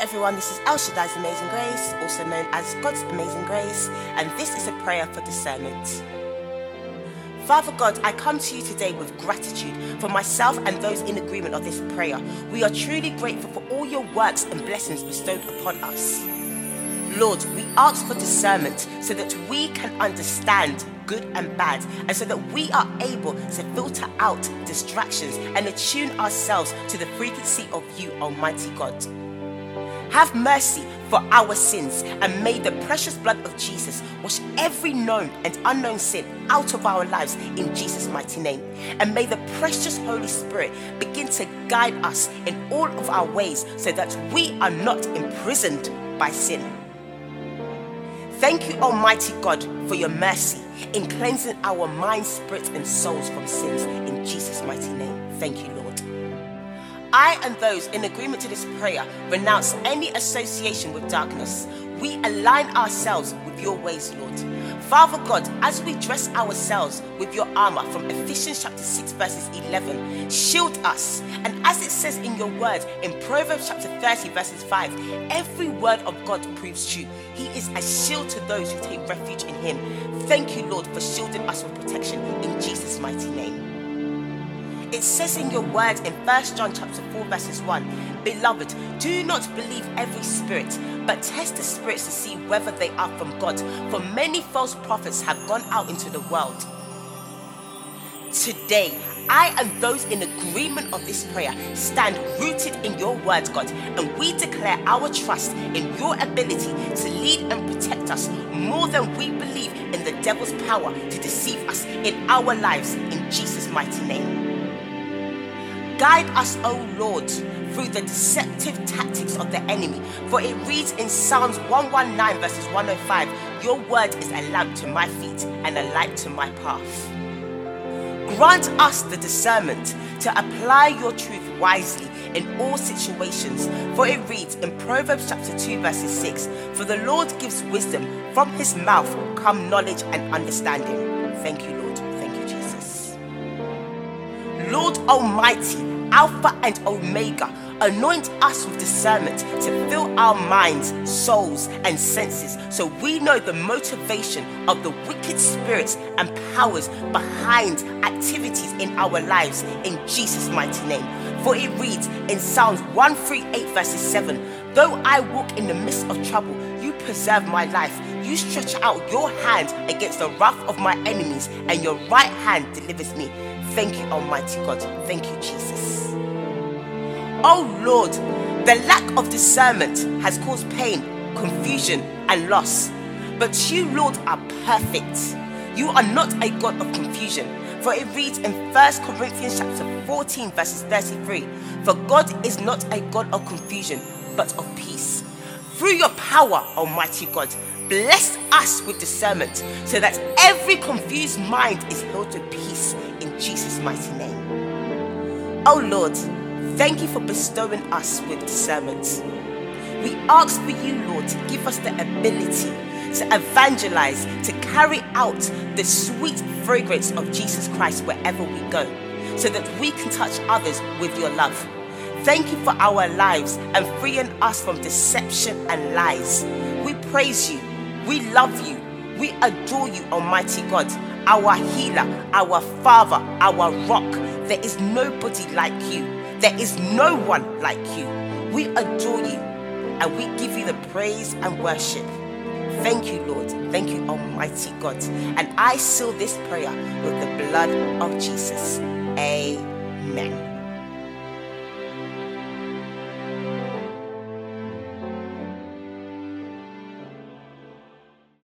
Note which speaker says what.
Speaker 1: everyone, this is El Shaddai's Amazing Grace, also known as God's Amazing Grace, and this is a prayer for discernment. Father God, I come to you today with gratitude for myself and those in agreement of this prayer. We are truly grateful for all your works and blessings bestowed upon us. Lord, we ask for discernment so that we can understand good and bad, and so that we are able to filter out distractions and attune ourselves to the frequency of you, Almighty God. Have mercy for our sins, and may the precious blood of Jesus wash every known and unknown sin out of our lives in Jesus' mighty name. And may the precious Holy Spirit begin to guide us in all of our ways so that we are not imprisoned by sin. Thank you, Almighty God, for your mercy in cleansing our minds, spirits, and souls from sins in Jesus' mighty name. Thank you, Lord. I and those in agreement to this prayer renounce any association with darkness. We align ourselves with your ways, Lord. Father God, as we dress ourselves with your armor from Ephesians chapter 6, verses 11, shield us. And as it says in your word in Proverbs chapter 30, verses 5, every word of God proves true. He is a shield to those who take refuge in him. Thank you, Lord, for shielding us with protection in Jesus' mighty name. It says in your word in 1 John chapter 4 verses 1, Beloved, do not believe every spirit, but test the spirits to see whether they are from God. For many false prophets have gone out into the world. Today, I and those in agreement of this prayer stand rooted in your word, God, and we declare our trust in your ability to lead and protect us more than we believe in the devil's power to deceive us in our lives in Jesus' mighty name. Guide us, O Lord, through the deceptive tactics of the enemy. For it reads in Psalms 119, verses 105 Your word is a lamp to my feet and a light to my path. Grant us the discernment to apply your truth wisely in all situations. For it reads in Proverbs chapter 2, verses 6 For the Lord gives wisdom, from his mouth will come knowledge and understanding. Thank you, Lord. Thank you, Jesus. Lord Almighty, Alpha and Omega. Anoint us with discernment to fill our minds, souls, and senses so we know the motivation of the wicked spirits and powers behind activities in our lives in Jesus' mighty name. For it reads in Psalms 138, verses 7 Though I walk in the midst of trouble, you preserve my life. You stretch out your hand against the wrath of my enemies, and your right hand delivers me. Thank you, Almighty God. Thank you, Jesus. Oh Lord, the lack of discernment has caused pain, confusion, and loss. But you, Lord, are perfect. You are not a God of confusion. For it reads in 1 Corinthians chapter 14, verses 33 For God is not a God of confusion, but of peace. Through your power, Almighty God, bless us with discernment so that every confused mind is held to peace in Jesus' mighty name. Oh Lord, Thank you for bestowing us with discernment. We ask for you, Lord, to give us the ability to evangelize, to carry out the sweet fragrance of Jesus Christ wherever we go, so that we can touch others with your love. Thank you for our lives and freeing us from deception and lies. We praise you, we love you, we adore you, Almighty God, our healer, our Father, our rock. There is nobody like you. There is no one like you. We adore you and we give you the praise and worship. Thank you, Lord. Thank you, Almighty God. And I seal this prayer with the blood of Jesus. Amen.